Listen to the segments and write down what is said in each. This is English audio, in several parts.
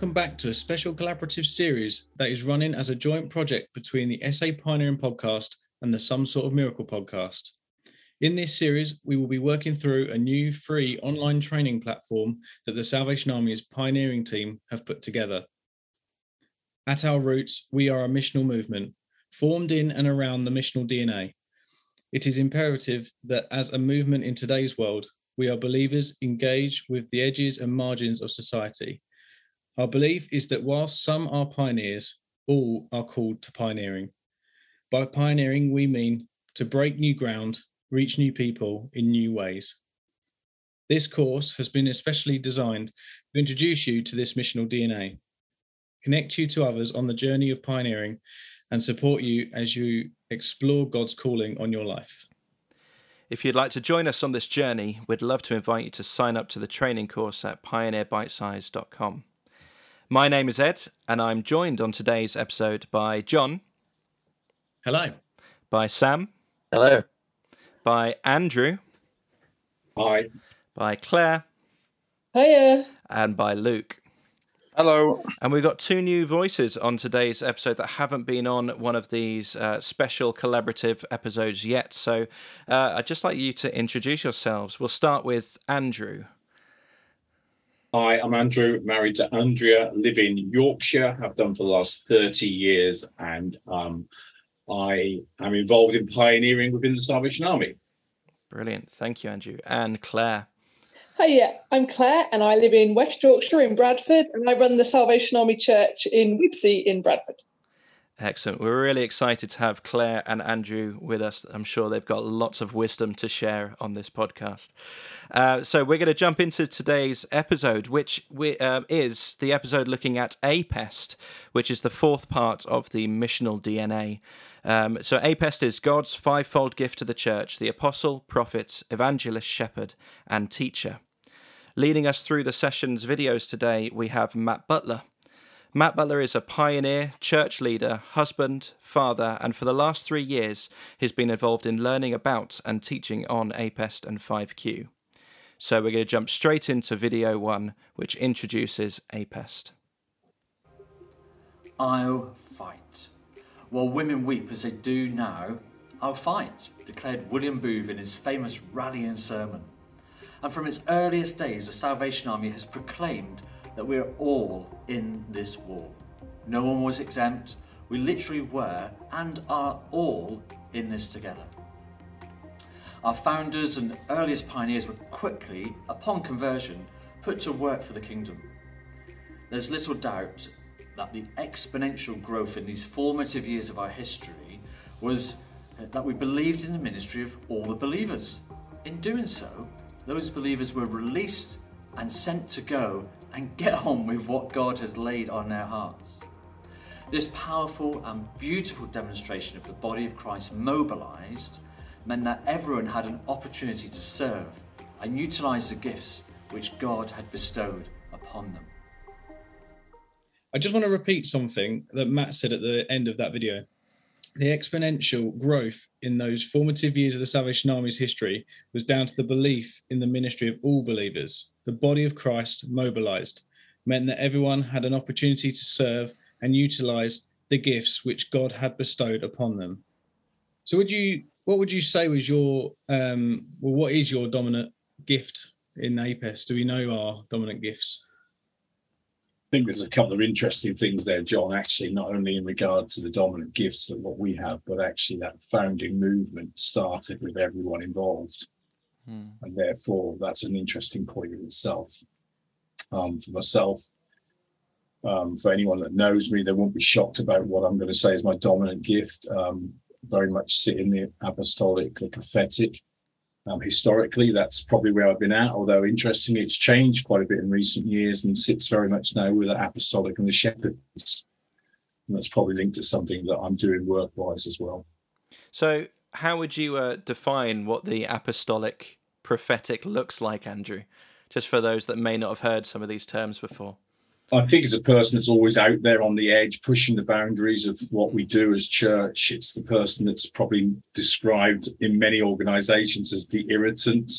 welcome back to a special collaborative series that is running as a joint project between the SA Pioneering Podcast and the Some Sort of Miracle Podcast. In this series, we will be working through a new free online training platform that the Salvation Army's pioneering team have put together. At our roots, we are a missional movement formed in and around the missional DNA. It is imperative that as a movement in today's world, we are believers engaged with the edges and margins of society. Our belief is that whilst some are pioneers, all are called to pioneering. By pioneering, we mean to break new ground, reach new people in new ways. This course has been especially designed to introduce you to this missional DNA, connect you to others on the journey of pioneering, and support you as you explore God's calling on your life. If you'd like to join us on this journey, we'd love to invite you to sign up to the training course at pioneerbitesize.com. My name is Ed, and I'm joined on today's episode by John. Hello. By Sam. Hello. By Andrew. Hi. By Claire. Hiya. And by Luke. Hello. And we've got two new voices on today's episode that haven't been on one of these uh, special collaborative episodes yet. So uh, I'd just like you to introduce yourselves. We'll start with Andrew. Hi, I'm Andrew, married to Andrea, live in Yorkshire, have done for the last 30 years, and um, I am involved in pioneering within the Salvation Army. Brilliant. Thank you, Andrew. And Claire. Hi, yeah, I'm Claire and I live in West Yorkshire in Bradford and I run the Salvation Army Church in Wibsey in Bradford. Excellent. We're really excited to have Claire and Andrew with us. I'm sure they've got lots of wisdom to share on this podcast. Uh, so we're going to jump into today's episode, which we, uh, is the episode looking at APEST, which is the fourth part of the missional DNA. Um, so APEST is God's fivefold gift to the church: the apostle, prophet, evangelist, shepherd, and teacher. Leading us through the session's videos today, we have Matt Butler. Matt Butler is a pioneer, church leader, husband, father, and for the last three years, he's been involved in learning about and teaching on APEST and 5Q. So we're going to jump straight into video one, which introduces APEST. I'll fight. While women weep as they do now, I'll fight, declared William Booth in his famous rallying sermon and from its earliest days, the Salvation Army has proclaimed that we are all in this war. No one was exempt. We literally were and are all in this together. Our founders and earliest pioneers were quickly, upon conversion, put to work for the kingdom. There's little doubt that the exponential growth in these formative years of our history was uh, that we believed in the ministry of all the believers. In doing so, those believers were released and sent to go and get on with what God has laid on their hearts. This powerful and beautiful demonstration of the body of Christ mobilized meant that everyone had an opportunity to serve and utilize the gifts which God had bestowed upon them. I just want to repeat something that Matt said at the end of that video the exponential growth in those formative years of the Salvation Army's history was down to the belief in the ministry of all believers. The body of Christ mobilized meant that everyone had an opportunity to serve and utilize the gifts which God had bestowed upon them. So, would you, what would you say was your, um, well, what is your dominant gift in APEST? Do we know our dominant gifts? I think there's a couple of interesting things there, John, actually, not only in regard to the dominant gifts of what we have, but actually that founding movement started with everyone involved. Hmm. And therefore, that's an interesting point in itself. Um, for myself, um, for anyone that knows me, they won't be shocked about what I'm going to say is my dominant gift. Um, very much sit in the apostolic, the prophetic, um, historically, that's probably where I've been at, although interestingly, it's changed quite a bit in recent years and sits very much now with the apostolic and the shepherds. And that's probably linked to something that I'm doing work wise as well. So, how would you uh, define what the apostolic prophetic looks like, Andrew? Just for those that may not have heard some of these terms before. I think it's a person that's always out there on the edge, pushing the boundaries of what we do as church. It's the person that's probably described in many organizations as the irritant.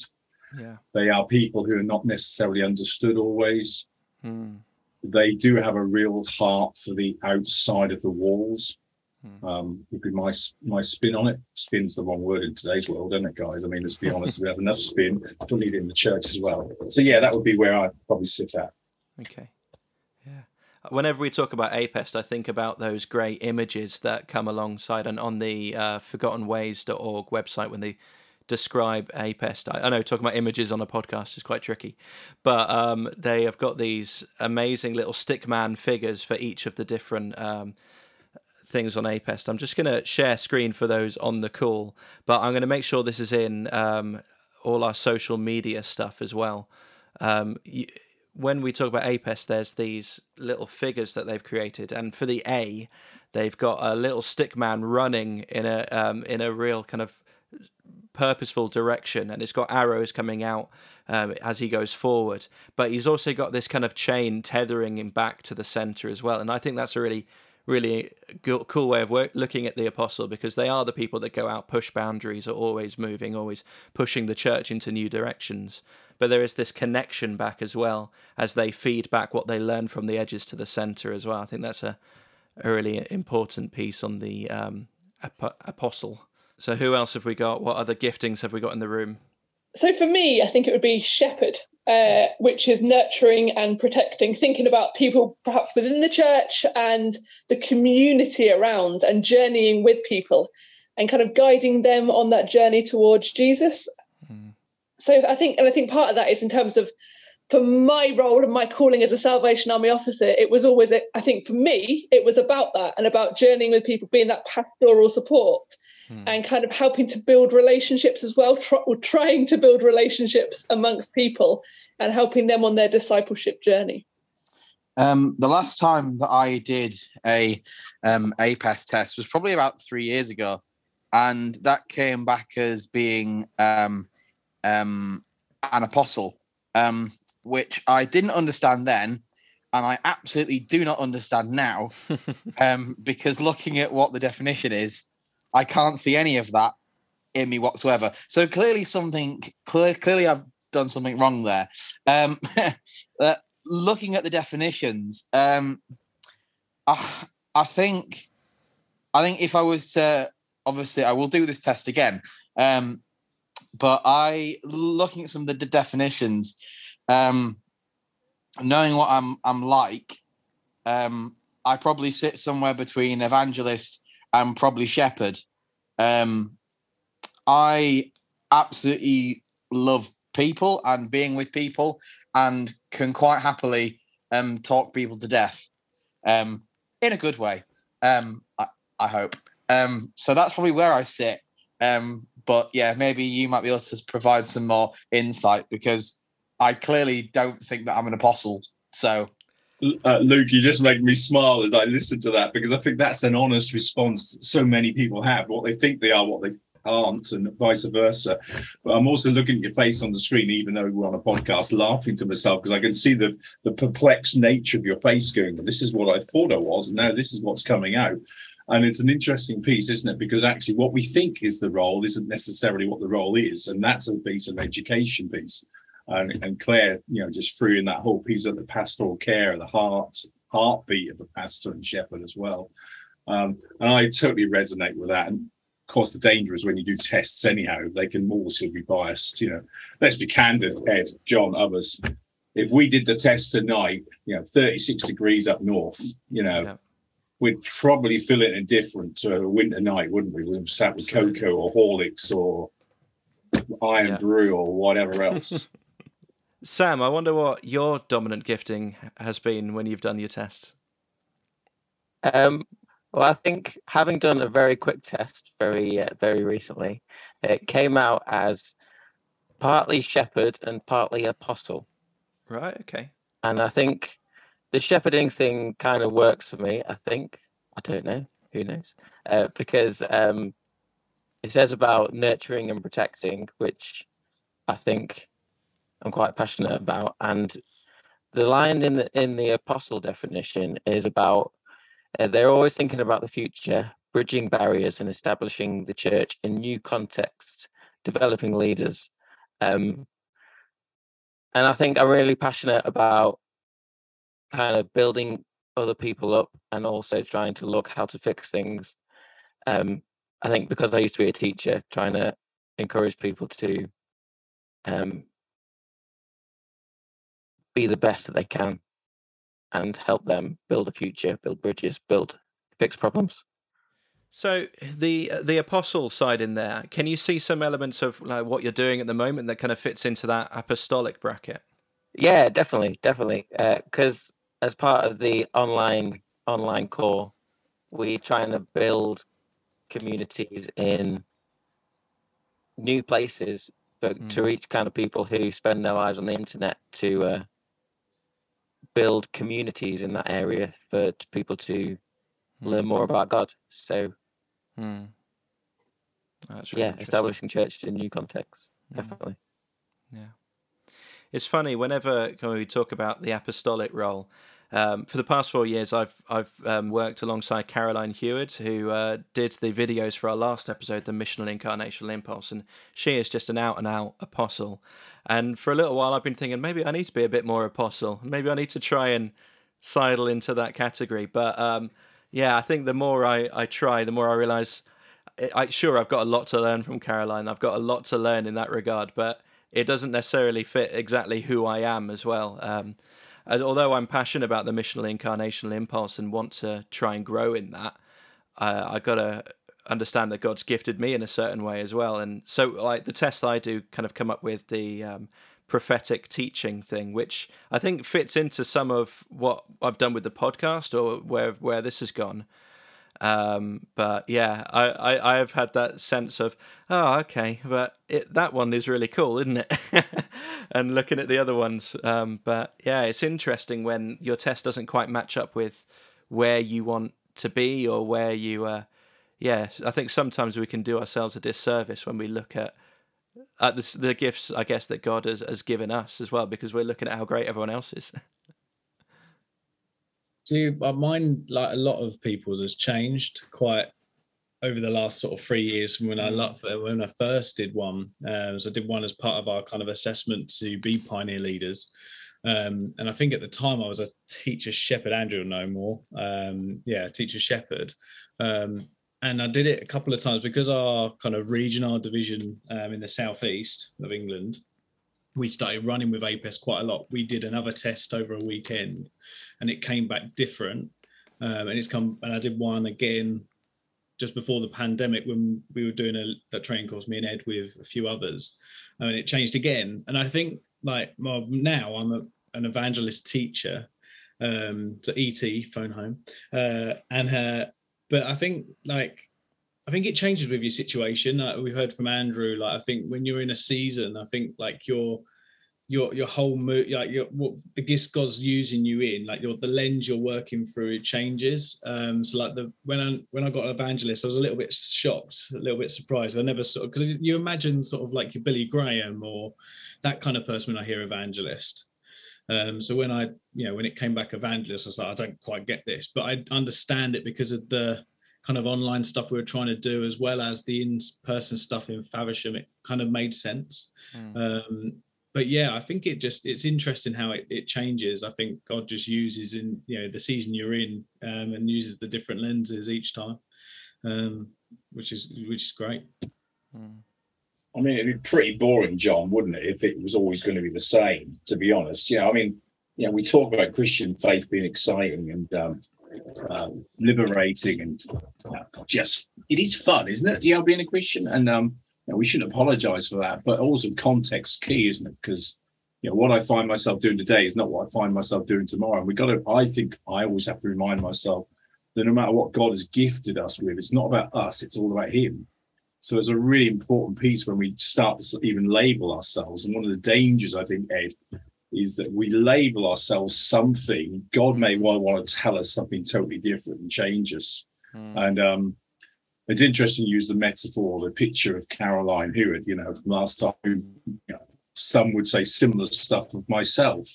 Yeah. They are people who are not necessarily understood always. Hmm. they do have a real heart for the outside of the walls. Hmm. Um, would be my my spin on it. Spin's the wrong word in today's world, isn't it, guys? I mean, let's be honest, we have enough spin. Don't need it in the church as well. So yeah, that would be where I'd probably sit at. Okay. Yeah. Whenever we talk about APEST, I think about those great images that come alongside and on the uh, forgottenways.org website when they describe APEST. I, I know talking about images on a podcast is quite tricky, but um, they have got these amazing little stickman figures for each of the different um, things on APEST. I'm just going to share screen for those on the call, but I'm going to make sure this is in um, all our social media stuff as well. Um, you, when we talk about APEST, there's these little figures that they've created, and for the A, they've got a little stick man running in a um, in a real kind of purposeful direction, and it's got arrows coming out um, as he goes forward. But he's also got this kind of chain tethering him back to the center as well, and I think that's a really really cool way of work, looking at the apostle because they are the people that go out push boundaries are always moving always pushing the church into new directions. But there is this connection back as well as they feed back what they learn from the edges to the center as well. I think that's a, a really important piece on the um, ap- apostle. So who else have we got? What other giftings have we got in the room? So for me i think it would be shepherd uh, which is nurturing and protecting, thinking about people perhaps within the church and the community around and journeying with people and kind of guiding them on that journey towards Jesus. Mm. So I think, and I think part of that is in terms of for my role and my calling as a Salvation Army officer, it was always, I think for me, it was about that and about journeying with people, being that pastoral support mm. and kind of helping to build relationships as well, or trying to build relationships amongst people and helping them on their discipleship journey. Um, the last time that I did a um, APEST test was probably about three years ago, and that came back as being um, um, an apostle. Um, which I didn't understand then, and I absolutely do not understand now, um, because looking at what the definition is, I can't see any of that in me whatsoever. So clearly, something clear, clearly I've done something wrong there. Um, uh, looking at the definitions, um, I, I think, I think if I was to, obviously, I will do this test again. Um, but I, looking at some of the definitions, um, knowing what I'm I'm like, um, I probably sit somewhere between evangelist and probably shepherd. Um, I absolutely love people and being with people, and can quite happily um, talk people to death, um, in a good way. Um, I, I hope. Um, so that's probably where I sit. Um, but yeah, maybe you might be able to provide some more insight because I clearly don't think that I'm an apostle. So, uh, Luke, you just make me smile as I listen to that because I think that's an honest response so many people have. What they think they are, what they aren't, and vice versa. But I'm also looking at your face on the screen, even though we're on a podcast, laughing to myself because I can see the the perplexed nature of your face going, This is what I thought I was, and now this is what's coming out. And it's an interesting piece, isn't it? Because actually, what we think is the role isn't necessarily what the role is, and that's a piece of education piece and, and Claire, you know, just threw in that whole piece of the pastoral care, the heart heartbeat of the pastor and shepherd as well. Um, and I totally resonate with that. And of course, the danger is when you do tests anyhow, they can also be biased. You know, let's be candid, Ed, John, others. If we did the test tonight, you know, 36 degrees up north, you know, yeah. we'd probably feel it indifferent to a winter night, wouldn't we? We'd sat with cocoa or Horlicks or Irn yeah. Bru or whatever else. Sam, I wonder what your dominant gifting has been when you've done your test. Um, well, I think having done a very quick test very uh, very recently, it came out as partly shepherd and partly apostle. Right. Okay. And I think the shepherding thing kind of works for me. I think I don't know. Who knows? Uh, because um, it says about nurturing and protecting, which I think I'm quite passionate about. And the line in the in the apostle definition is about uh, they're always thinking about the future, bridging barriers and establishing the church in new contexts, developing leaders. Um, and I think I'm really passionate about kind of building other people up and also trying to look how to fix things. Um, I think because I used to be a teacher, trying to encourage people to um, be the best that they can and help them build a future, build bridges, build fix problems. So the the apostle side in there, can you see some elements of like what you're doing at the moment that kind of fits into that apostolic bracket? Yeah, definitely, definitely. Because uh, as part of the online online corps, we're trying to build communities in new places but mm. to reach kind of people who spend their lives on the internet to uh, build communities in that area for people to mm. learn more about God. So, mm. really yeah, establishing churches in new contexts, hmm. definitely. Yeah. It's funny whenever we talk about the apostolic role. Um, for the past four years, I've I've um, worked alongside Caroline Hewitt, who uh, did the videos for our last episode, the Missional Incarnational Impulse, and she is just an out and out apostle. And for a little while, I've been thinking maybe I need to be a bit more apostle. Maybe I need to try and sidle into that category. But um, yeah, I think the more I, I try, the more I realize. I, sure, I've got a lot to learn from Caroline. I've got a lot to learn in that regard, but it doesn't necessarily fit exactly who I am as well. Um, as, although I'm passionate about the missional incarnational impulse and want to try and grow in that, uh, I got to understand that God's gifted me in a certain way as well. And so, like the test I do, kind of come up with the um, prophetic teaching thing, which I think fits into some of what I've done with the podcast or where where this has gone. Um, but yeah, I, I, I have had that sense of, oh, okay, but it, that one is really cool, isn't it? and looking at the other ones. Um, but yeah, it's interesting when your test doesn't quite match up with where you want to be or where you, uh, yeah, I think sometimes we can do ourselves a disservice when we look at at the, the gifts, I guess, that God has, has given us as well, because we're looking at how great everyone else is. See, uh, mine, like a lot of people's, has changed quite over the last sort of three years from when I mm. when I first did one. Um, so I did one as part of our kind of assessment to be pioneer leaders. Um, and I think at the time I was a teacher shepherd. Andrew no more. Um, yeah, teacher shepherd. Um, and I did it a couple of times because our kind of region, our division um, in the southeast of England, we started running with APES quite a lot. We did another test over a weekend, and it came back different. Um, and it's come, and I did one again just before the pandemic when we were doing a training course, me and Ed with a few others, I and it changed again. And I think like well, now I'm a, an evangelist teacher, um, to ET phone home, uh, and uh, but I think like I think it changes with your situation. Like we heard from Andrew, like I think when you're in a season, I think like your your your whole mood, like your what the gifts God's using you in, like your the lens you're working through, it changes. Um, so like the when I when I got evangelist, I was a little bit shocked, a little bit surprised. I never sort of because you imagine sort of like your Billy Graham or that kind of person when I hear evangelist. Um, so when I, you know, when it came back evangelist, I was like, I don't quite get this, but I understand it because of the kind of online stuff we were trying to do, as well as the in-person stuff in Faversham. It kind of made sense. Mm. Um, but yeah, I think it just it's interesting how it, it changes. I think God just uses in you know the season you're in um, and uses the different lenses each time, um, which is which is great. Mm. I mean, it'd be pretty boring, John, wouldn't it, if it was always going to be the same? To be honest, yeah. I mean, yeah, we talk about Christian faith being exciting and um, uh, liberating and uh, just it is fun, isn't it? Yeah, being a Christian, and um, you know, we shouldn't apologise for that, but also context key, isn't it? Because you know what I find myself doing today is not what I find myself doing tomorrow. And we got to. I think I always have to remind myself that no matter what God has gifted us with, it's not about us; it's all about Him. So it's a really important piece when we start to even label ourselves. And one of the dangers, I think, Ed, is that we label ourselves something. God may well want to tell us something totally different and change us. Mm. And um, it's interesting to use the metaphor, the picture of Caroline Heward, you know, from last time. You know, some would say similar stuff of myself,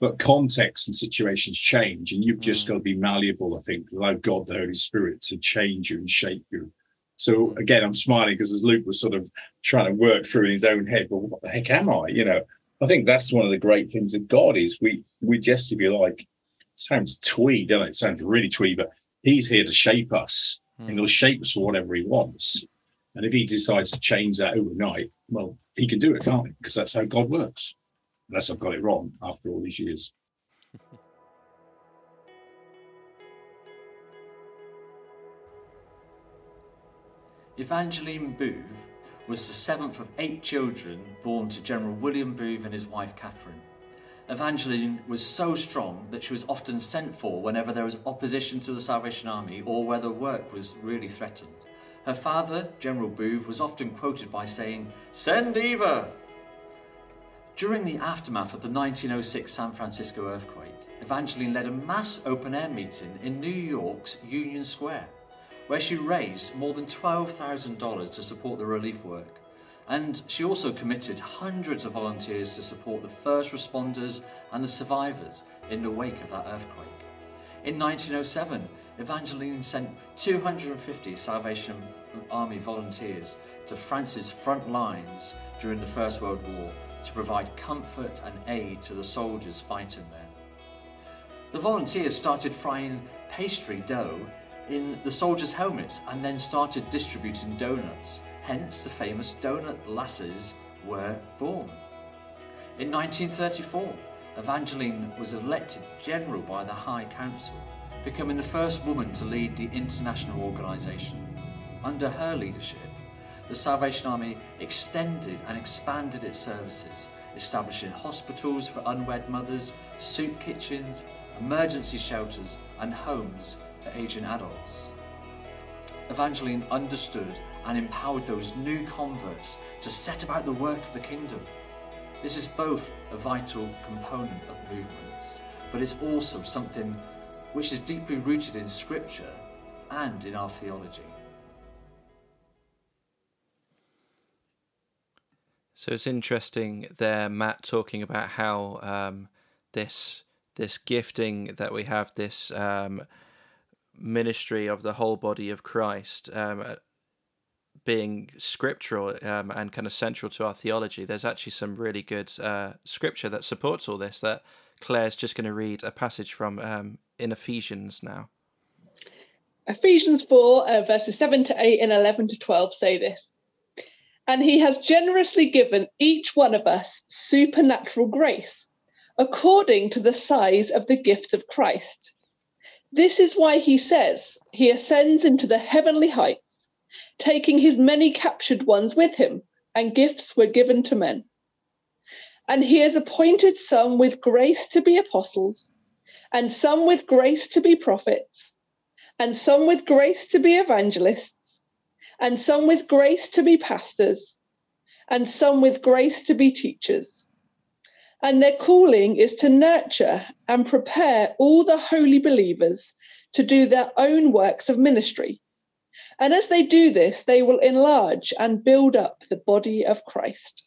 but context and situations change, and you've mm. just got to be malleable, I think, allow God, the Holy Spirit, to change you and shape you. So again, I'm smiling because as Luke was sort of trying to work through in his own head, well, what the heck am I? You know, I think that's one of the great things of God is we we just, if you like, sounds twee, doesn't it? it? Sounds really twee, but he's here to shape us mm. and he'll shape us for whatever he wants. And if he decides to change that overnight, well, he can do it, can't he? Because that's how God works. Unless I've got it wrong after all these years. Evangeline Booth was the seventh of eight children born to General William Booth and his wife Catherine. Evangeline was so strong that she was often sent for whenever there was opposition to the Salvation Army or whether work was really threatened. Her father, General Booth, was often quoted by saying, Send Eva! During the aftermath of the 1906 San Francisco earthquake, Evangeline led a mass open air meeting in New York's Union Square, where she raised more than $12,000 to support the relief work. And she also committed hundreds of volunteers to support the first responders and the survivors in the wake of that earthquake. In 1907, Evangeline sent 250 Salvation Army volunteers to France's front lines during the First World War to provide comfort and aid to the soldiers fighting there. The volunteers started frying pastry dough in the soldiers' helmets and then started distributing donuts. Hence, the famous donut lasses were born. In 1934, Evangeline was elected general by the High Council becoming the first woman to lead the international organisation. Under her leadership, the Salvation Army extended and expanded its services, establishing hospitals for unwed mothers, soup kitchens, emergency shelters, and homes for aging adults. Evangeline understood and empowered those new converts to set about the work of the kingdom. This is both a vital component of movements, but it's also something which is deeply rooted in Scripture and in our theology. So it's interesting there, Matt, talking about how um, this this gifting that we have, this um, ministry of the whole body of Christ, um, being scriptural um, and kind of central to our theology. There's actually some really good uh, scripture that supports all this. That Claire's just going to read a passage from um, in Ephesians now. Ephesians 4, uh, verses 7 to 8 and 11 to 12 say this. And he has generously given each one of us supernatural grace, according to the size of the gift of Christ. This is why he says he ascends into the heavenly heights, taking his many captured ones with him, and gifts were given to men. And he has appointed some with grace to be apostles, and some with grace to be prophets, and some with grace to be evangelists, and some with grace to be pastors, and some with grace to be teachers. And their calling is to nurture and prepare all the holy believers to do their own works of ministry. And as they do this, they will enlarge and build up the body of Christ.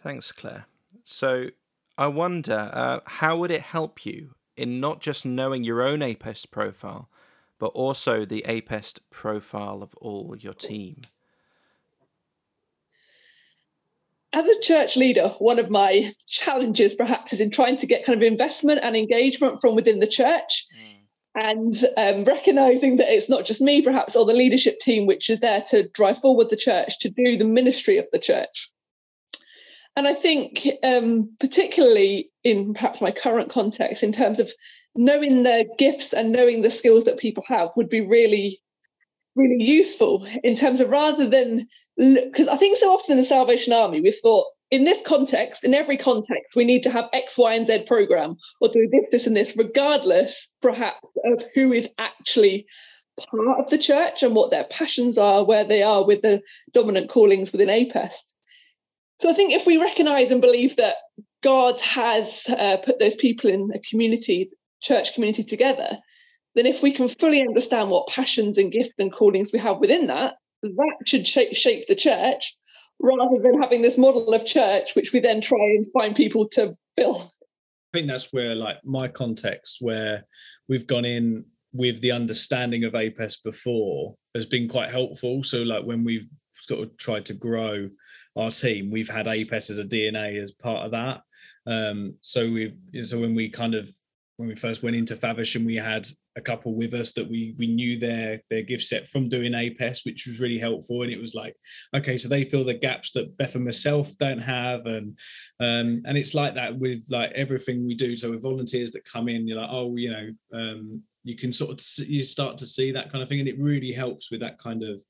Thanks, Claire. So I wonder uh, how would it help you in not just knowing your own APEST profile, but also the APEST profile of all your team? As a church leader, one of my challenges perhaps is in trying to get kind of investment and engagement from within the church. Mm and um, recognizing that it's not just me, perhaps, or the leadership team, which is there to drive forward the church, to do the ministry of the church. And I think, um, particularly in perhaps my current context, in terms of knowing the gifts and knowing the skills that people have, would be really, really useful in terms of rather than because I think so often in the Salvation Army, we've thought in this context, in every context, we need to have X, Y, and Z program or do this, this, and this, regardless perhaps of who is actually part of the church and what their passions are, where they are with the dominant callings within APEST. So I think if we recognize and believe that God has uh, put those people in a community, church community together, then if we can fully understand what passions and gifts and callings we have within that, that should shape, shape the church rather than having this model of church, which we then try and find people to fill. I think that's where, like, my context, where we've gone in with the understanding of APES before, has been quite helpful. So, like, when we've sort of tried to grow our team, we've had APES as a DNA as part of that. Um, so we, so when we kind of when we first went into Faversham, we had a couple with us that we we knew their their gift set from doing APES, which was really helpful. And it was like, okay, so they fill the gaps that Beth and myself don't have, and um, and it's like that with like everything we do. So with volunteers that come in, you're like, oh, you know, um, you can sort of see, you start to see that kind of thing, and it really helps with that kind of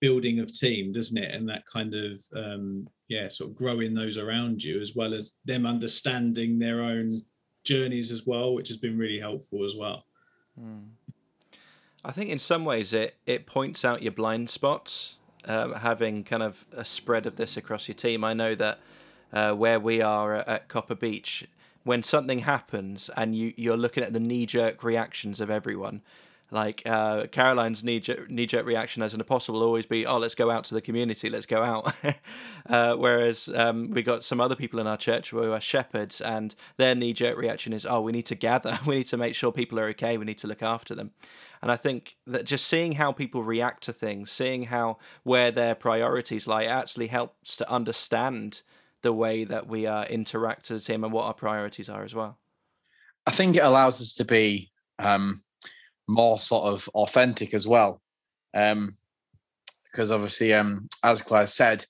building of team, doesn't it? And that kind of um, yeah, sort of growing those around you as well as them understanding their own journeys as well, which has been really helpful as well. Mm. I think in some ways it it points out your blind spots. Um, having kind of a spread of this across your team, I know that uh, where we are at Copper Beach, when something happens and you you're looking at the knee jerk reactions of everyone, like uh, Caroline's knee jerk reaction as an apostle will always be, "Oh, let's go out to the community, let's go out." uh, whereas um, we got some other people in our church who are shepherds, and their knee jerk reaction is, "Oh, we need to gather, we need to make sure people are okay, we need to look after them." And I think that just seeing how people react to things, seeing how where their priorities lie, actually helps to understand the way that we uh, interact as him and what our priorities are as well. I think it allows us to be um, more sort of authentic as well. Um, because obviously, um, as Claire said,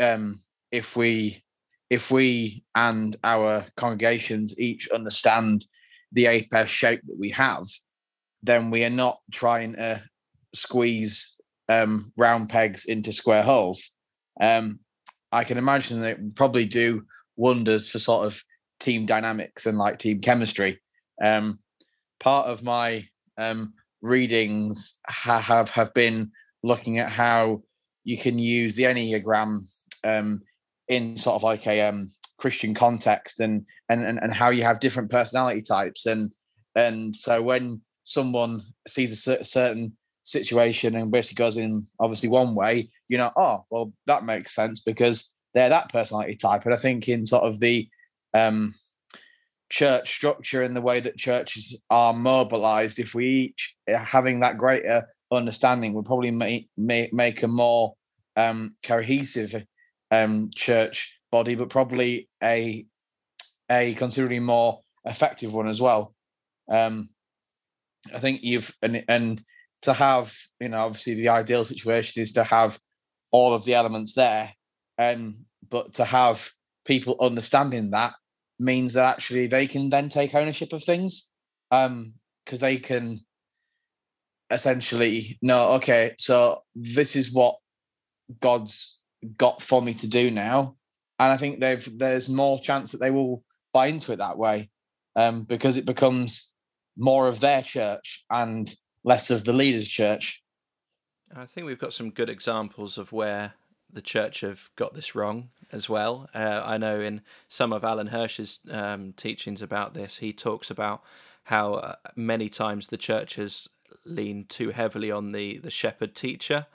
um, if we if we and our congregations each understand the APES shape that we have, then we are not trying to squeeze um, round pegs into square holes. Um, I can imagine that it probably do wonders for sort of team dynamics and like team chemistry. Um, part of my um, readings ha- have have been looking at how you can use the enneagram um, in sort of like a um, Christian context, and, and and and how you have different personality types, and and so when someone sees a certain situation and basically goes in obviously one way, you know, oh well that makes sense because they're that personality type, and I think in sort of the um, church structure and the way that churches are mobilized, if we each uh, having that greater understanding would probably make make, make a more um, cohesive um, church body, but probably a a considerably more effective one as well. Um, I think you've and and to have you know obviously the ideal situation is to have all of the elements there, um, but to have people understanding that means that actually they can then take ownership of things um because they can essentially know okay so this is what god's got for me to do now and i think they've there's more chance that they will buy into it that way um because it becomes more of their church and less of the leader's church. I think we've got some good examples of where the church have got this wrong as well. Uh, I know in some of Alan Hirsch's um, teachings about this, he talks about how uh, many times the church has leaned too heavily on the, the shepherd teacher,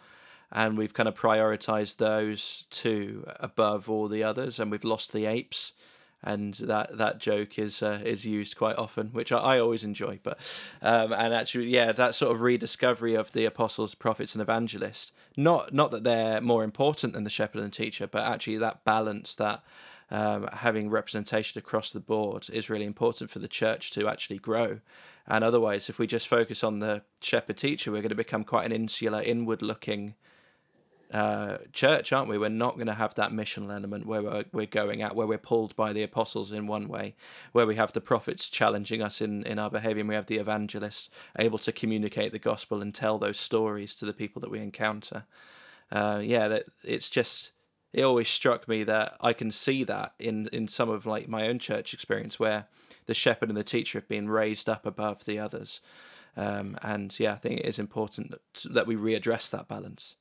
and we've kind of prioritized those two above all the others, and we've lost the apes and that that joke is uh, is used quite often, which I, I always enjoy. But um, and actually, yeah, that sort of rediscovery of the apostles, prophets, and evangelists. Not not that they're more important than the shepherd and teacher, but actually that balance that. Um, having representation across the board is really important for the church to actually grow. And otherwise, if we just focus on the shepherd teacher, we're going to become quite an insular, inward looking uh, church, aren't we? We're not going to have that missional element where we're, we're going at, where we're pulled by the apostles in one way, where we have the prophets challenging us in, in our behavior, and we have the evangelists able to communicate the gospel and tell those stories to the people that we encounter. Uh, yeah, that it's just it always struck me that I can see that in in some of like my own church experience where the shepherd and the teacher have been raised up above the others. Um, and yeah, I think it is important that, that we readdress that balance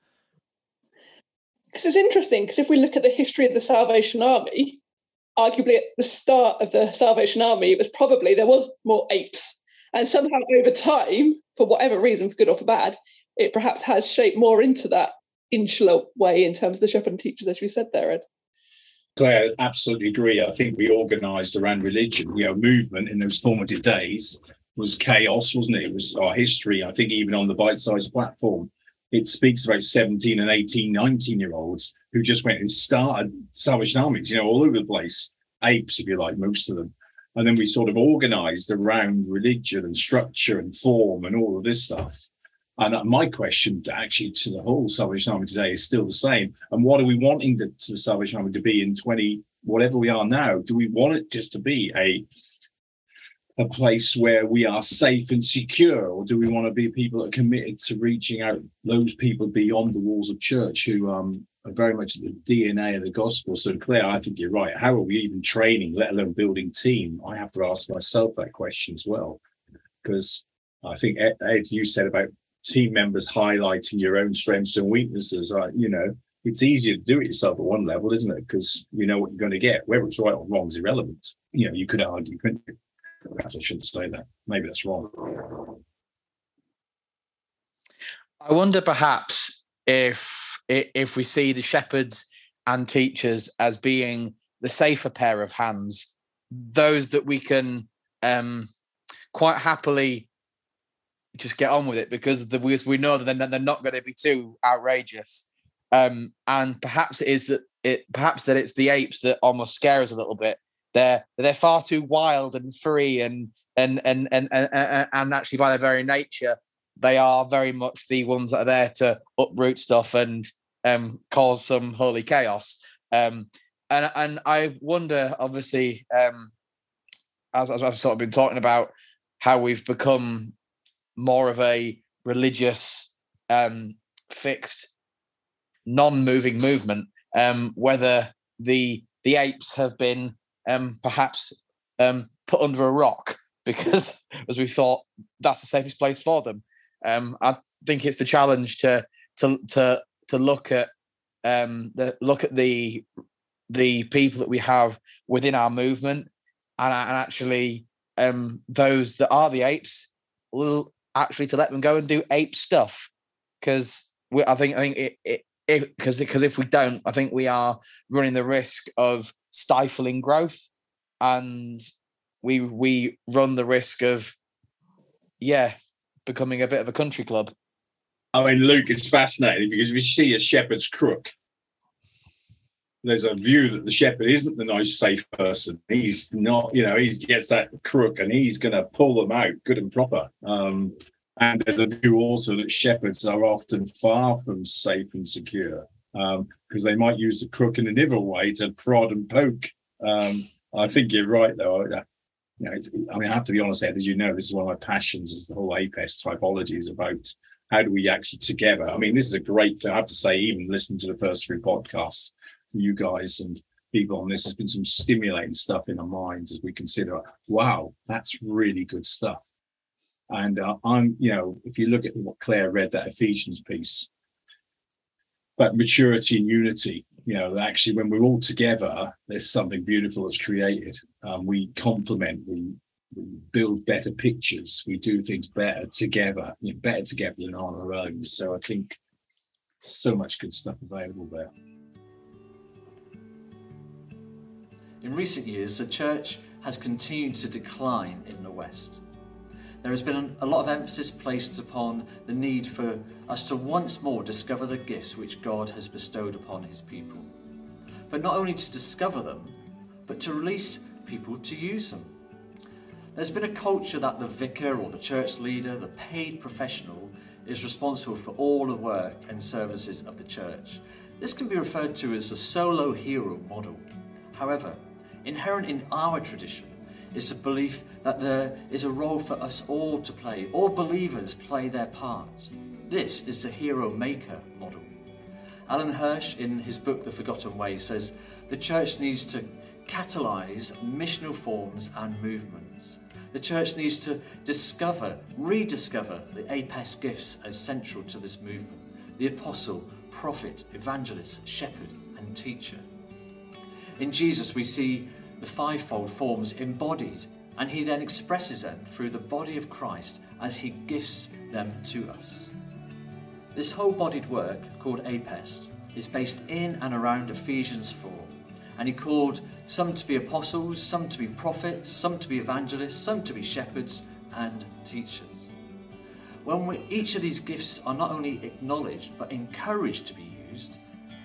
because it's interesting because if we look at the history of the Salvation Army, arguably at the start of the Salvation Army, it was probably there was more apes, and somehow over time, for whatever reason, for good or for bad, it perhaps has shaped more into that insular way in terms of the shepherd and teachers, as we said there, Ed. Claire, absolutely agree. I think we organised around religion. You know, movement in those formative days was chaos, wasn't it? It was our history. I think even on the bite-sized platform, it speaks about 17 and 18, 19 year olds who just went and started Salvation Armies, you know, all over the place. Apes, if you like, most of them. And then we sort of organized around religion and structure and form and all of this stuff. And uh, my question actually to the whole Salvation Army today is still the same. And what are we wanting the, to the Salvation Army to be in 20, whatever we are now? Do we want it just to be a a place where we are safe and secure, or do we want to be people that are committed to reaching out those people beyond the walls of church who um, are very much the DNA of the gospel? So, Claire, I think you're right. How are we even training, let alone building team? I have to ask myself that question as well, because I think Ed, you said about team members highlighting your own strengths and weaknesses. Uh, you know, it's easier to do it yourself at one level, isn't it? Because you know what you're going to get. Whether it's right or wrong is irrelevant. You know, you could argue, couldn't you? Perhaps I shouldn't say that. Maybe that's wrong. I wonder perhaps if if we see the shepherds and teachers as being the safer pair of hands, those that we can um, quite happily just get on with it because the, we know that they're, they're not going to be too outrageous. Um, and perhaps it is that it perhaps that it's the apes that almost scare us a little bit they're they're far too wild and free and and and and and, and actually by their very nature they are very much the ones that are there to uproot stuff and um, cause some holy chaos. Um, and and I wonder, obviously, um, as, as I've sort of been talking about, how we've become more of a religious, um, fixed, non-moving movement. Um, whether the the apes have been um, perhaps um, put under a rock because, as we thought, that's the safest place for them. Um, I think it's the challenge to to to to look at um, the look at the the people that we have within our movement, and, and actually um, those that are the apes, will actually to let them go and do ape stuff because I think I think it, it because because if we don't, I think we are running the risk of stifling growth, and we we run the risk of yeah becoming a bit of a country club. I mean, Luke, it's fascinating because we see a shepherd's crook. There's a view that the shepherd isn't the nice, safe person. He's not, you know, he gets that crook and he's going to pull them out good and proper. Um, and there's a view also that shepherds are often far from safe and secure because um, they might use the crook in an evil way to prod and poke. Um, I think you're right, though. You know, I mean, I have to be honest, Ed, as you know, this is one of my passions is the whole APEST typology is about how do we actually together. I mean, this is a great thing. I have to say, even listening to the first three podcasts, you guys and people on this has been some stimulating stuff in our minds as we consider, wow, that's really good stuff. And uh, I'm, you know, if you look at what Claire read, that Ephesians piece, but maturity and unity, you know, actually, when we're all together, there's something beautiful that's created. Um, we complement, we, we build better pictures, we do things better together, you know, better together than on our own. So I think so much good stuff available there. In recent years, the church has continued to decline in the West. There has been a lot of emphasis placed upon the need for us to once more discover the gifts which God has bestowed upon his people. But not only to discover them, but to release people to use them. There's been a culture that the vicar or the church leader, the paid professional, is responsible for all the work and services of the church. This can be referred to as the solo hero model. However, inherent in our tradition is the belief that there is a role for us all to play. All believers play their parts. This is the hero maker model. Alan Hirsch, in his book The Forgotten Way, says the church needs to catalyse missional forms and movements. The church needs to discover, rediscover the APES gifts as central to this movement the apostle, prophet, evangelist, shepherd, and teacher. In Jesus, we see the fivefold forms embodied, and he then expresses them through the body of Christ as he gifts them to us. This whole bodied work, called APEST, is based in and around Ephesians 4, and he called some to be apostles, some to be prophets, some to be evangelists, some to be shepherds and teachers. When we, each of these gifts are not only acknowledged but encouraged to be used,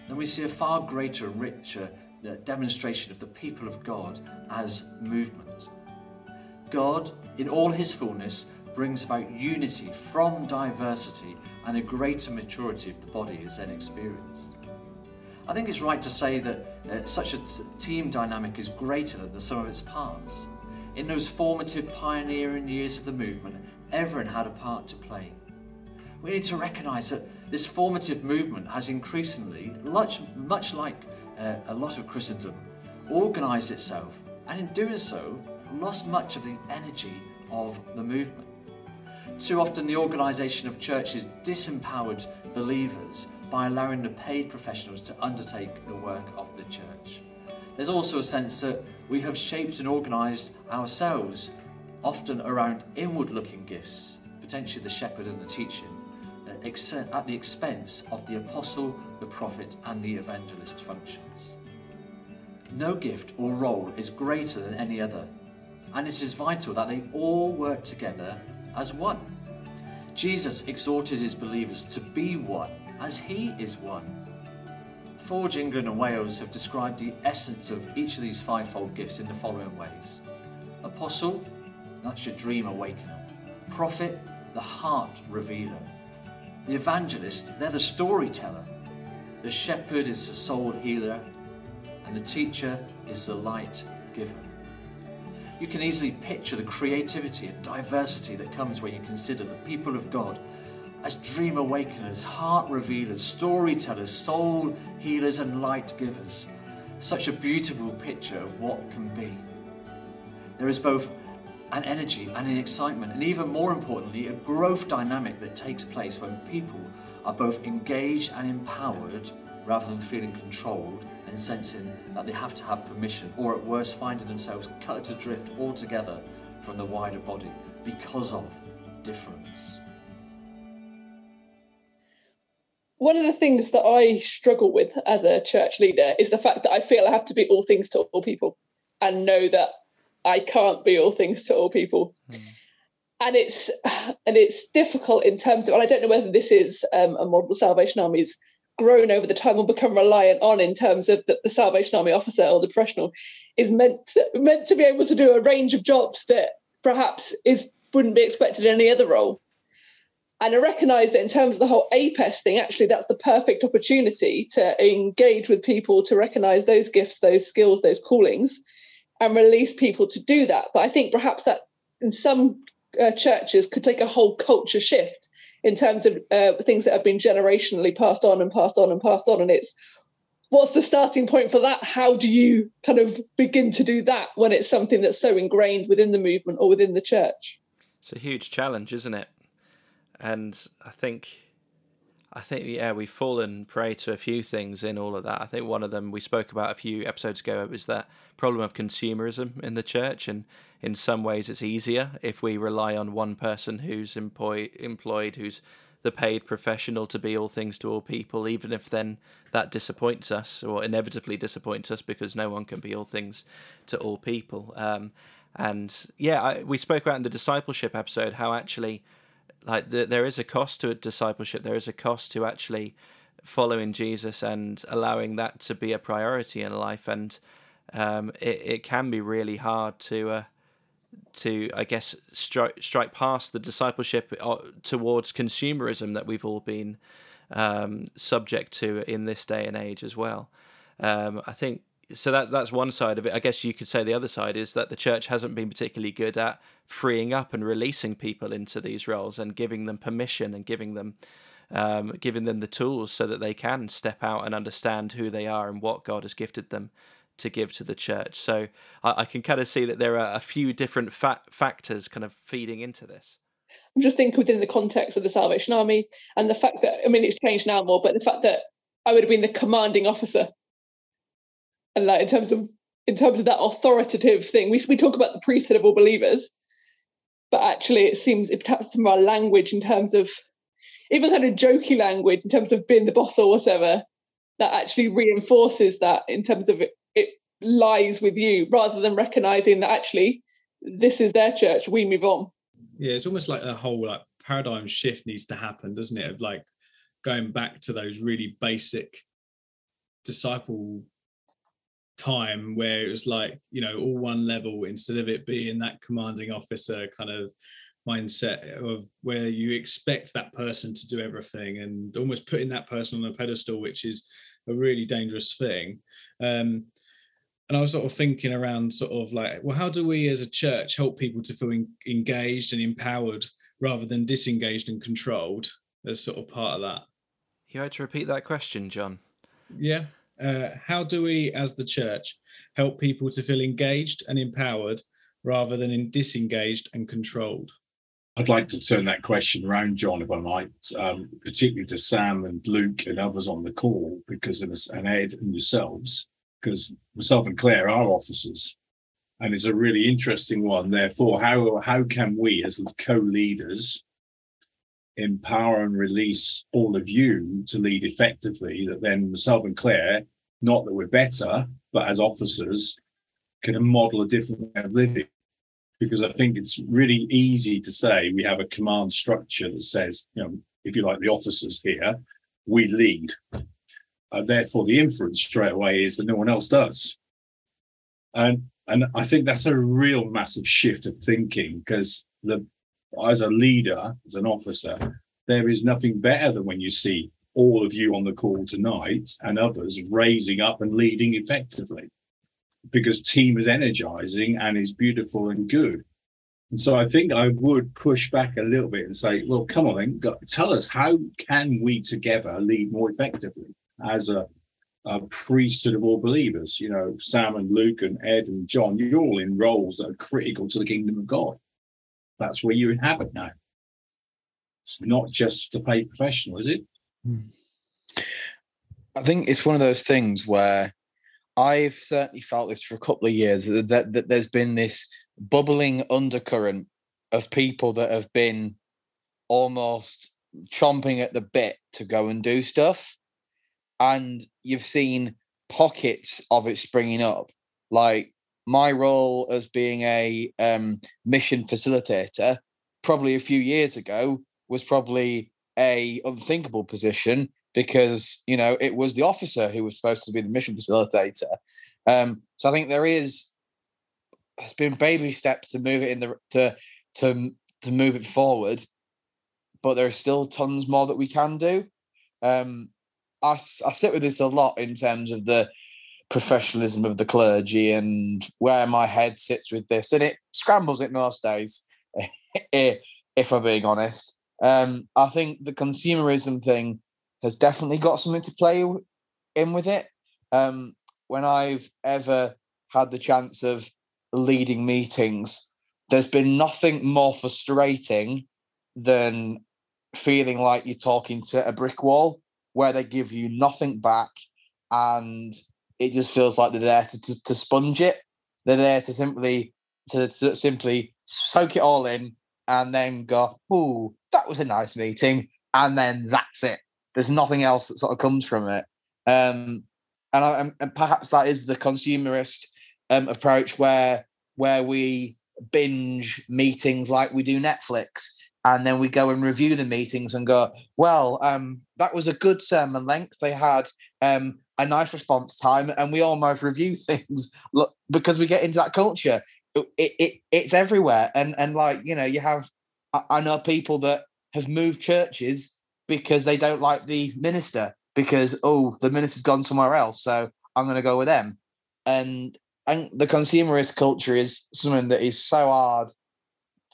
then we see a far greater richer demonstration of the people of God as movement. God, in all his fullness, brings about unity from diversity and a greater maturity of the body is then experienced. I think it's right to say that uh, such a team dynamic is greater than the sum of its parts. In those formative pioneering years of the movement, everyone had a part to play. We need to recognise that this formative movement has increasingly, much, much like uh, a lot of Christendom, organised itself and in doing so lost much of the energy of the movement. Too often, the organisation of churches disempowered believers by allowing the paid professionals to undertake the work of the church. There's also a sense that we have shaped and organised ourselves, often around inward looking gifts, potentially the shepherd and the teaching, at the expense of the apostle, the prophet, and the evangelist functions. No gift or role is greater than any other, and it is vital that they all work together as one. Jesus exhorted his believers to be one as he is one. Forge England and Wales have described the essence of each of these fivefold gifts in the following ways Apostle, that's your dream awakener. Prophet, the heart revealer. The evangelist, they're the storyteller. The shepherd is the soul healer. And the teacher is the light giver. You can easily picture the creativity and diversity that comes when you consider the people of God as dream awakeners, heart revealers, storytellers, soul healers, and light givers. Such a beautiful picture of what can be. There is both an energy and an excitement, and even more importantly, a growth dynamic that takes place when people are both engaged and empowered rather than feeling controlled and sensing that they have to have permission, or at worst, finding themselves cut adrift altogether from the wider body because of difference. One of the things that I struggle with as a church leader is the fact that I feel I have to be all things to all people and know that I can't be all things to all people. Mm. And it's and it's difficult in terms of, and I don't know whether this is um, a model Salvation Army's grown over the time or become reliant on in terms of that the Salvation Army officer or the professional is meant to, meant to be able to do a range of jobs that perhaps is wouldn't be expected in any other role. And I recognise that in terms of the whole APEST thing, actually, that's the perfect opportunity to engage with people, to recognise those gifts, those skills, those callings, and release people to do that. But I think perhaps that in some uh, churches could take a whole culture shift in terms of uh, things that have been generationally passed on and passed on and passed on. And it's what's the starting point for that? How do you kind of begin to do that when it's something that's so ingrained within the movement or within the church? It's a huge challenge, isn't it? And I think I think yeah, we've fallen prey to a few things in all of that. I think one of them we spoke about a few episodes ago was that problem of consumerism in the church, and in some ways it's easier if we rely on one person who's employ, employed, who's the paid professional to be all things to all people, even if then that disappoints us or inevitably disappoints us because no one can be all things to all people. Um, and yeah, I, we spoke about in the discipleship episode how actually like the, there is a cost to discipleship. There is a cost to actually following jesus and allowing that to be a priority in life. And um, it, it can be really hard to uh, to i guess strike strike past the discipleship uh, towards consumerism that we've all been um, subject to in this day and age as well. Um, i think so that that's one side of it. I guess you could say the other side is that the church hasn't been particularly good at freeing up and releasing people into these roles and giving them permission and giving them um, giving them the tools so that they can step out and understand who they are and what God has gifted them to give to the church. So I, I can kind of see that there are a few different fa- factors kind of feeding into this. I'm just thinking within the context of the Salvation Army and the fact that I mean it's changed now more, but the fact that I would have been the commanding officer and like in terms of in terms of that authoritative thing we, we talk about the priesthood of all believers but actually it seems it perhaps some of our language in terms of even kind of jokey language in terms of being the boss or whatever that actually reinforces that in terms of it, it lies with you rather than recognizing that actually this is their church we move on. Yeah it's almost like a whole like paradigm shift needs to happen doesn't it? Of like going back to those really basic disciple time where it was like you know all one level instead of it being that commanding officer kind of mindset of where you expect that person to do everything and almost putting that person on a pedestal which is a really dangerous thing um, and I was sort of thinking around sort of like, well, how do we as a church help people to feel in, engaged and empowered rather than disengaged and controlled as sort of part of that? You had to repeat that question, John. Yeah. Uh, how do we as the church help people to feel engaged and empowered rather than in disengaged and controlled? I'd like to turn that question around, John, if I might, um, particularly to Sam and Luke and others on the call, because us and Ed and yourselves because myself and Claire are officers, and it's a really interesting one. Therefore, how how can we as co-leaders empower and release all of you to lead effectively? That then myself and Claire, not that we're better, but as officers, can model a different way of living. Because I think it's really easy to say we have a command structure that says, you know, if you like, the officers here, we lead uh, therefore, the inference straight away is that no one else does. And and I think that's a real massive shift of thinking because the as a leader, as an officer, there is nothing better than when you see all of you on the call tonight and others raising up and leading effectively because team is energizing and is beautiful and good. And so I think I would push back a little bit and say, well, come on then, tell us how can we together lead more effectively? as a, a priesthood of all believers. You know, Sam and Luke and Ed and John, you're all in roles that are critical to the kingdom of God. That's where you inhabit now. It's not just to paid professional, is it? I think it's one of those things where I've certainly felt this for a couple of years that, that, there's been this bubbling undercurrent of people that have been almost chomping at the bit to go and do stuff and you've seen pockets of it springing up. Like my role as being a um, mission facilitator, probably a few years ago, was probably a unthinkable position because you know it was the officer who was supposed to be the mission facilitator. Um, so I think there is has been baby steps to move it in the to to to move it forward, but there are still tons more that we can do. Um, I, I sit with this a lot in terms of the professionalism of the clergy and where my head sits with this, and it scrambles it most days, if I'm being honest. Um, I think the consumerism thing has definitely got something to play in with it. Um, when I've ever had the chance of leading meetings, there's been nothing more frustrating than feeling like you're talking to a brick wall where they give you nothing back and it just feels like they're there to, to, to sponge it. They're there to simply to, to, simply soak it all in and then go, "Ooh, that was a nice meeting," and then that's it. There's nothing else that sort of comes from it. Um, and, I, and perhaps that is the consumerist um, approach where where we binge meetings like we do Netflix and then we go and review the meetings and go, well, um, that was a good sermon length. They had um, a nice response time, and we almost review things because we get into that culture. It, it, it's everywhere, and and like you know, you have I know people that have moved churches because they don't like the minister because oh the minister's gone somewhere else, so I'm going to go with them, and and the consumerist culture is something that is so hard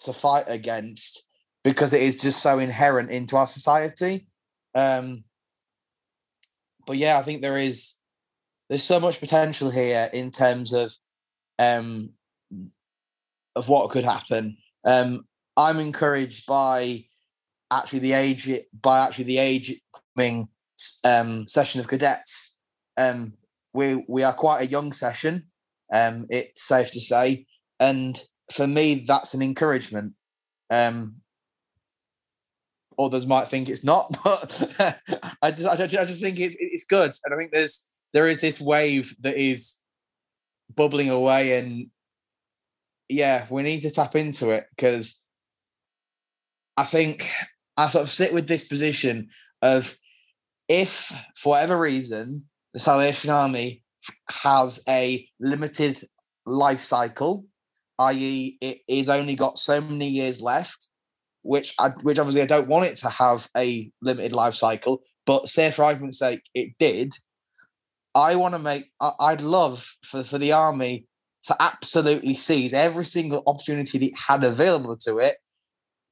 to fight against because it is just so inherent into our society. Um, but yeah, I think there is there's so much potential here in terms of um, of what could happen. Um, I'm encouraged by actually the age by actually the age coming um, session of cadets. Um, we we are quite a young session. Um, it's safe to say, and for me, that's an encouragement. Um, others might think it's not, but I just I just think it's it's good, and I think there's there is this wave that is bubbling away, and yeah, we need to tap into it because I think I sort of sit with this position of if for whatever reason the Salvation Army has a limited life cycle, i.e., it is only got so many years left, which I, which obviously I don't want it to have a limited life cycle. But say for argument's sake, it did. I want to make. I, I'd love for for the army to absolutely seize every single opportunity that it had available to it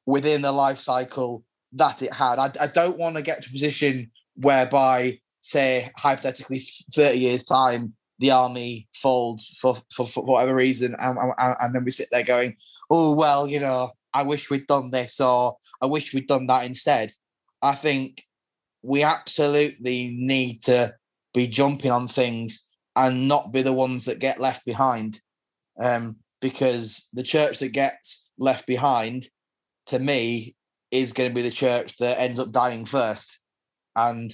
within the life cycle that it had. I, I don't want to get to a position whereby, say, hypothetically, 30 years' time, the army folds for, for, for whatever reason, and, and, and then we sit there going, oh, well, you know, I wish we'd done this or I wish we'd done that instead. I think we absolutely need to be jumping on things and not be the ones that get left behind. Um, because the church that gets left behind, to me, is going to be the church that ends up dying first. And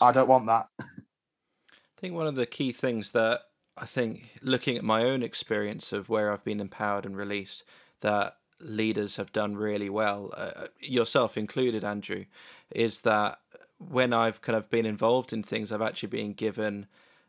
I don't want that. I think one of the key things that I think, looking at my own experience of where I've been empowered and released, that leaders have done really well, uh, yourself included, Andrew, is that when I've kind of been involved in things, I've actually been given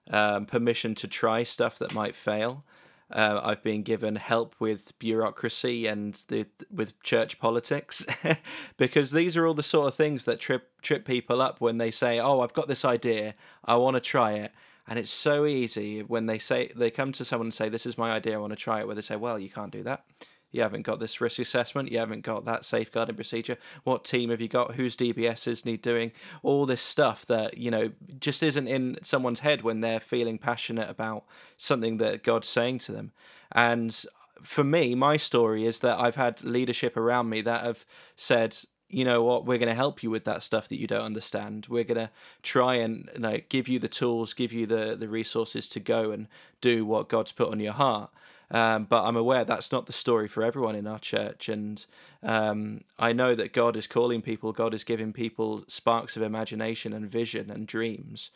um, permission to try stuff that might fail. Uh, I've been given help with bureaucracy and the with church politics, because these are all the sort of things that trip trip people up when they say, "Oh, I've got this idea, I want to try it," and it's so easy when they say they come to someone and say, "This is my idea, I want to try it," where they say, "Well, you can't do that." You haven't got this risk assessment. You haven't got that safeguarding procedure. What team have you got? Whose DBSs need doing? All this stuff that, you know, just isn't in someone's head when they're feeling passionate about something that God's saying to them. And for me, my story is that I've had leadership around me that have said, you know what, we're going to help you with that stuff that you don't understand. We're going to try and you know, give you the tools, give you the, the resources to go and do what God's put on your heart. Um, but I'm aware that's not the story for everyone in our church. And um, I know that God is calling people, God is giving people sparks of imagination and vision and dreams.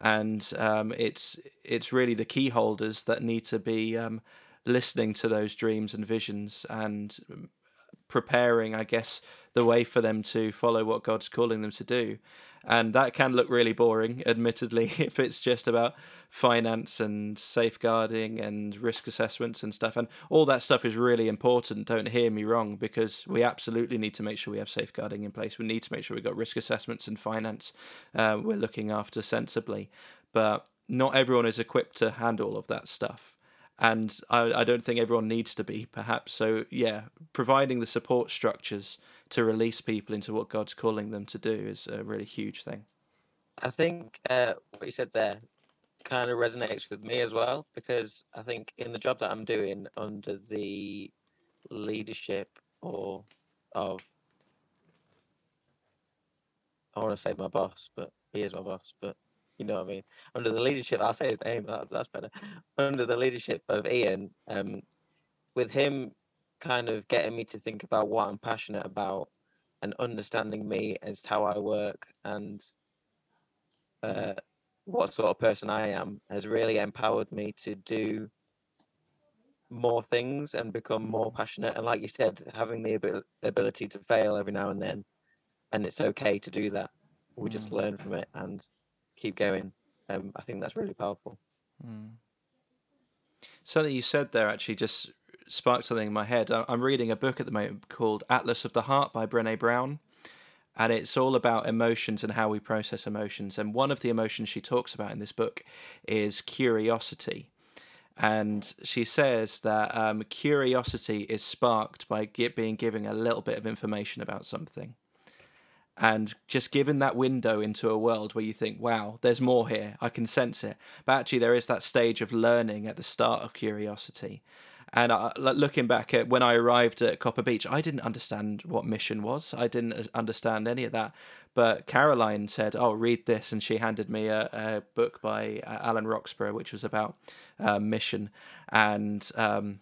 And um, it's it's really the key holders that need to be um, listening to those dreams and visions and preparing, I guess, the way for them to follow what God's calling them to do and that can look really boring admittedly if it's just about finance and safeguarding and risk assessments and stuff. And all that stuff is really important don't hear me wrong because we absolutely need to make sure we have safeguarding in place. We need to make sure we've got risk assessments and finance uh, we're looking after sensibly. But not everyone is equipped to handle all of that stuff. And I, I don't think everyone needs to be perhaps. So yeah providing the support structures to release people into what God's calling them to do is a really huge thing. I think uh, what you said there kind of resonates with me as well because I think in the job that I'm doing under the leadership or of I want to say my boss, but he is my boss, but you know what I mean. Under the leadership, I'll say his name. That, that's better. Under the leadership of Ian, um, with him kind of getting me to think about what I'm passionate about and understanding me as how I work and uh, what sort of person I am has really empowered me to do more things and become more passionate. And like you said, having the ability to fail every now and then, and it's okay to do that. We mm. just learn from it and keep going. Um, I think that's really powerful. Mm. that you said there actually just sparked something in my head. I'm reading a book at the moment called Atlas of the Heart by Brene Brown. And it's all about emotions and how we process emotions. And one of the emotions she talks about in this book is curiosity. And she says that um, curiosity is sparked by get, being given a little bit of information about something. And just given that window into a world where you think, wow, there's more here, I can sense it. But actually, there is that stage of learning at the start of curiosity. And I, looking back at when I arrived at Copper Beach, I didn't understand what mission was. I didn't uh, understand any of that. But Caroline said, "Oh, read this," and she handed me a, a book by uh, Alan Roxburgh, which was about uh, mission. And um,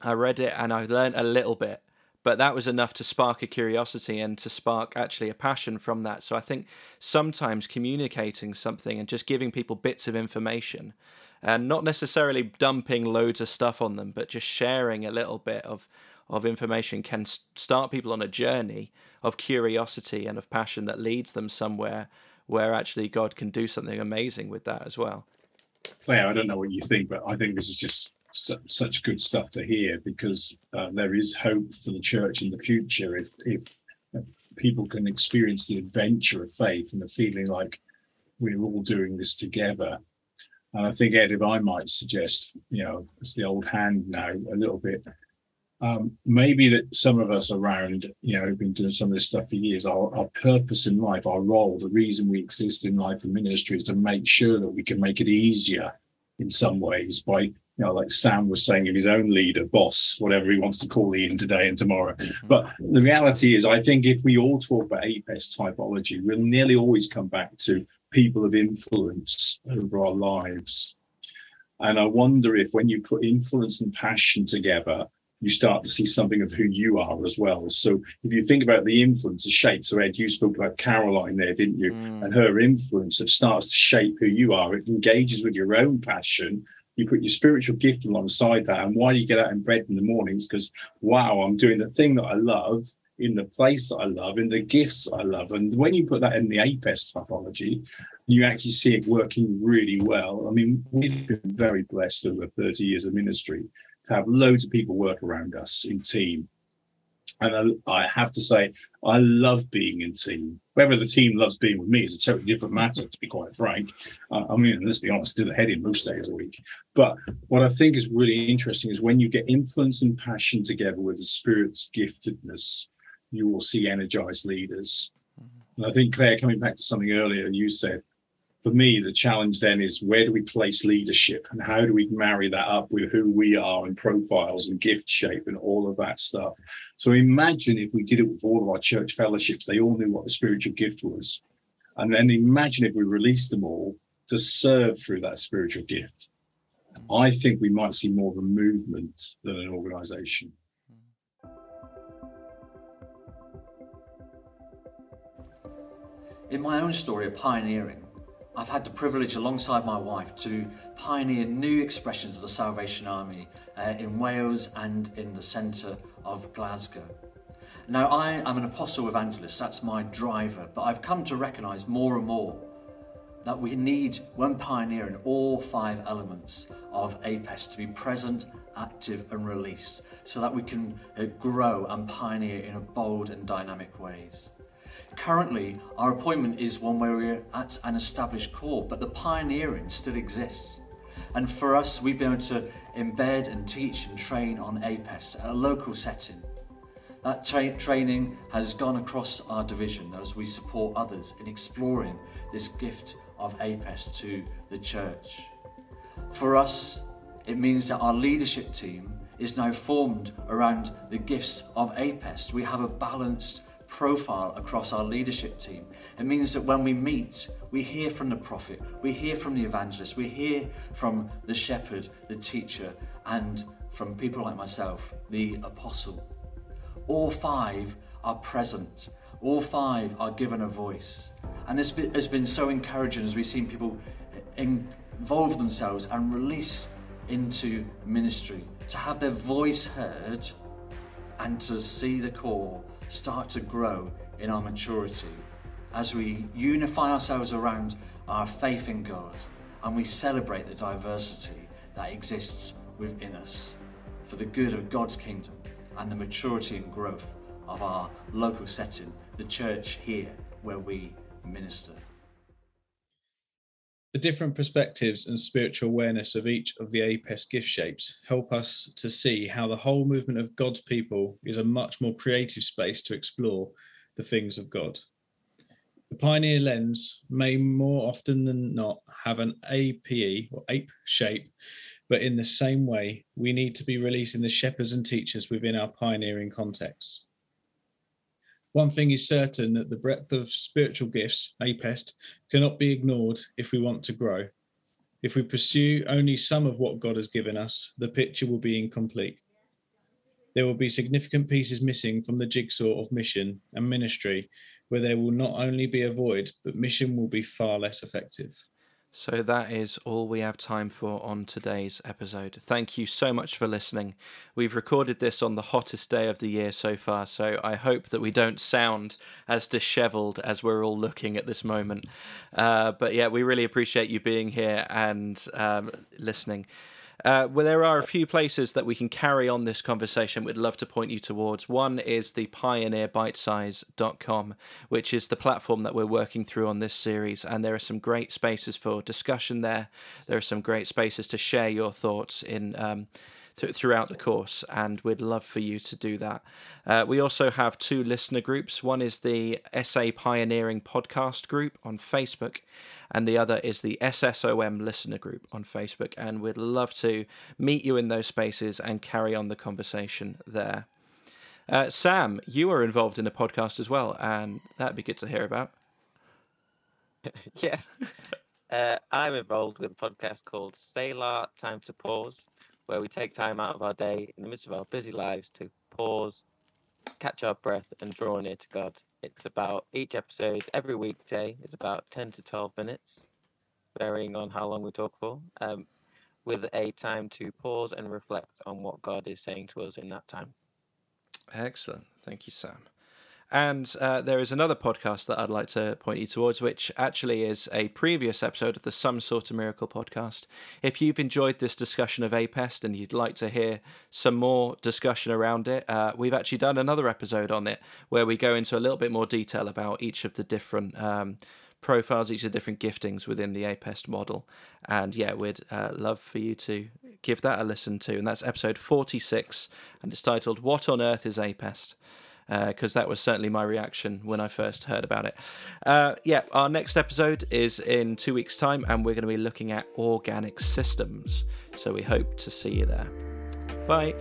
I read it, and I learned a little bit. But that was enough to spark a curiosity and to spark actually a passion from that. So I think sometimes communicating something and just giving people bits of information and not necessarily dumping loads of stuff on them, but just sharing a little bit of of information can start people on a journey of curiosity and of passion that leads them somewhere where actually God can do something amazing with that as well. Claire, I don't know what you think, but I think this is just su- such good stuff to hear because uh, there is hope for the church in the future if if people can experience the adventure of faith and the feeling like we're all doing this together. And I think Ed, if I might suggest, you know, it's the old hand now a little bit. Um, maybe that some of us around, you know, have been doing some of this stuff for years. Our, our purpose in life, our role, the reason we exist in life and ministry is to make sure that we can make it easier in some ways by, you know, like Sam was saying of his own leader, boss, whatever he wants to call Ian today and tomorrow. But the reality is, I think if we all talk about APEST typology, we'll nearly always come back to people of influence over our lives. And I wonder if when you put influence and passion together, you start to see something of who you are as well. So if you think about the influence, the shape, so Ed, you spoke about Caroline there, didn't you? Mm. And her influence that starts to shape who you are. It engages with your own passion. You put your spiritual gift alongside that. And why do you get out in bed in the mornings? Because wow, I'm doing the thing that I love in the place that I love, in the gifts I love. And when you put that in the APEST typology, you actually see it working really well. I mean, we've been very blessed over 30 years of ministry to have loads of people work around us in team. And I, I have to say, I love being in team. Whether the team loves being with me is a totally different matter, to be quite frank. Uh, I mean, let's be honest, do the heading most days a week. But what I think is really interesting is when you get influence and passion together with the spirit's giftedness, you will see energized leaders. And I think, Claire, coming back to something earlier you said, for me, the challenge then is where do we place leadership and how do we marry that up with who we are and profiles and gift shape and all of that stuff. So imagine if we did it with all of our church fellowships, they all knew what the spiritual gift was. And then imagine if we released them all to serve through that spiritual gift. I think we might see more of a movement than an organization. In my own story of pioneering, I've had the privilege alongside my wife to pioneer new expressions of the Salvation Army uh, in Wales and in the centre of Glasgow. Now, I am an apostle evangelist, that's my driver, but I've come to recognise more and more that we need, when pioneering, all five elements of APEST to be present, active, and released so that we can uh, grow and pioneer in a bold and dynamic ways. Currently, our appointment is one where we're at an established corps, but the pioneering still exists. And for us, we've been able to embed and teach and train on APEST at a local setting. That tra- training has gone across our division as we support others in exploring this gift of APEST to the church. For us, it means that our leadership team is now formed around the gifts of APEST. We have a balanced profile across our leadership team. It means that when we meet, we hear from the prophet, we hear from the evangelist, we hear from the shepherd, the teacher, and from people like myself, the apostle. All five are present, all five are given a voice. And this has been so encouraging as we've seen people involve themselves and release into ministry, to have their voice heard and to see the corps start to grow in our maturity as we unify ourselves around our faith in God and we celebrate the diversity that exists within us for the good of God's kingdom and the maturity and growth of our local setting, the church here where we minister. The different perspectives and spiritual awareness of each of the APEST gift shapes help us to see how the whole movement of God's people is a much more creative space to explore the things of God. The pioneer lens may more often than not have an APE or APE shape, but in the same way, we need to be releasing the shepherds and teachers within our pioneering context. One thing is certain that the breadth of spiritual gifts, APEST, cannot be ignored if we want to grow. If we pursue only some of what God has given us, the picture will be incomplete. There will be significant pieces missing from the jigsaw of mission and ministry, where there will not only be a void, but mission will be far less effective. So that is all we have time for on today's episode. Thank you so much for listening. We've recorded this on the hottest day of the year so far, so I hope that we don't sound as dishevelled as we're all looking at this moment. Uh, but yeah, we really appreciate you being here and um, listening. Uh, well, there are a few places that we can carry on this conversation. We'd love to point you towards. One is the pioneerbitesize.com, which is the platform that we're working through on this series. And there are some great spaces for discussion there. There are some great spaces to share your thoughts in. Um, th- throughout the course, and we'd love for you to do that. Uh, we also have two listener groups. One is the SA Pioneering Podcast group on Facebook, and the other is the SSOM listener group on Facebook. And we'd love to meet you in those spaces and carry on the conversation there. Uh, Sam, you are involved in a podcast as well, and that'd be good to hear about. yes. Uh, I'm involved with a podcast called Selah Time to Pause, where we take time out of our day in the midst of our busy lives to pause, catch our breath, and draw near to God. It's about each episode every weekday is about 10 to 12 minutes, varying on how long we talk for, um, with a time to pause and reflect on what God is saying to us in that time. Excellent. Thank you, Sam. And uh, there is another podcast that I'd like to point you towards, which actually is a previous episode of the Some Sort of Miracle podcast. If you've enjoyed this discussion of APEST and you'd like to hear some more discussion around it, uh, we've actually done another episode on it where we go into a little bit more detail about each of the different. Um, profiles, each of the different giftings within the APEST model. And yeah, we'd uh, love for you to give that a listen to. And that's episode 46, and it's titled What on Earth is APEST? Because uh, that was certainly my reaction when I first heard about it. Uh, yeah, our next episode is in two weeks' time, and we're going to be looking at organic systems. So we hope to see you there. Bye.